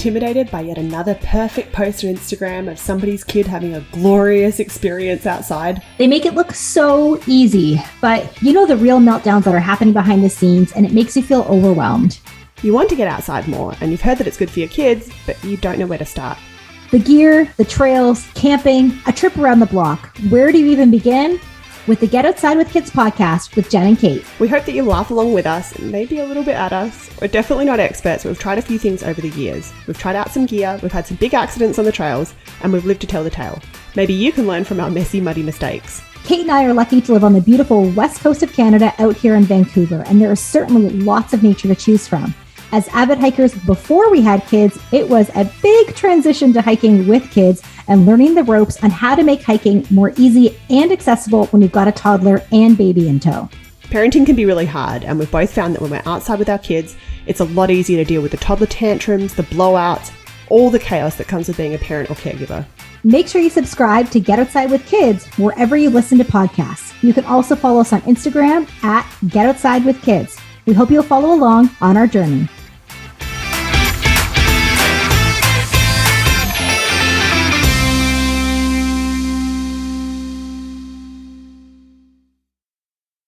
Intimidated by yet another perfect post on Instagram of somebody's kid having a glorious experience outside? They make it look so easy, but you know the real meltdowns that are happening behind the scenes, and it makes you feel overwhelmed. You want to get outside more, and you've heard that it's good for your kids, but you don't know where to start. The gear, the trails, camping, a trip around the block. Where do you even begin? With the Get Outside with Kids podcast with Jen and Kate. We hope that you laugh along with us, maybe a little bit at us. We're definitely not experts, but we've tried a few things over the years. We've tried out some gear, we've had some big accidents on the trails, and we've lived to tell the tale. Maybe you can learn from our messy, muddy mistakes. Kate and I are lucky to live on the beautiful west coast of Canada out here in Vancouver, and there is certainly lots of nature to choose from. As avid hikers before we had kids, it was a big transition to hiking with kids and learning the ropes on how to make hiking more easy and accessible when you've got a toddler and baby in tow. Parenting can be really hard, and we've both found that when we're outside with our kids, it's a lot easier to deal with the toddler tantrums, the blowouts, all the chaos that comes with being a parent or caregiver. Make sure you subscribe to Get Outside with Kids wherever you listen to podcasts. You can also follow us on Instagram at Get Outside with Kids. We hope you'll follow along on our journey.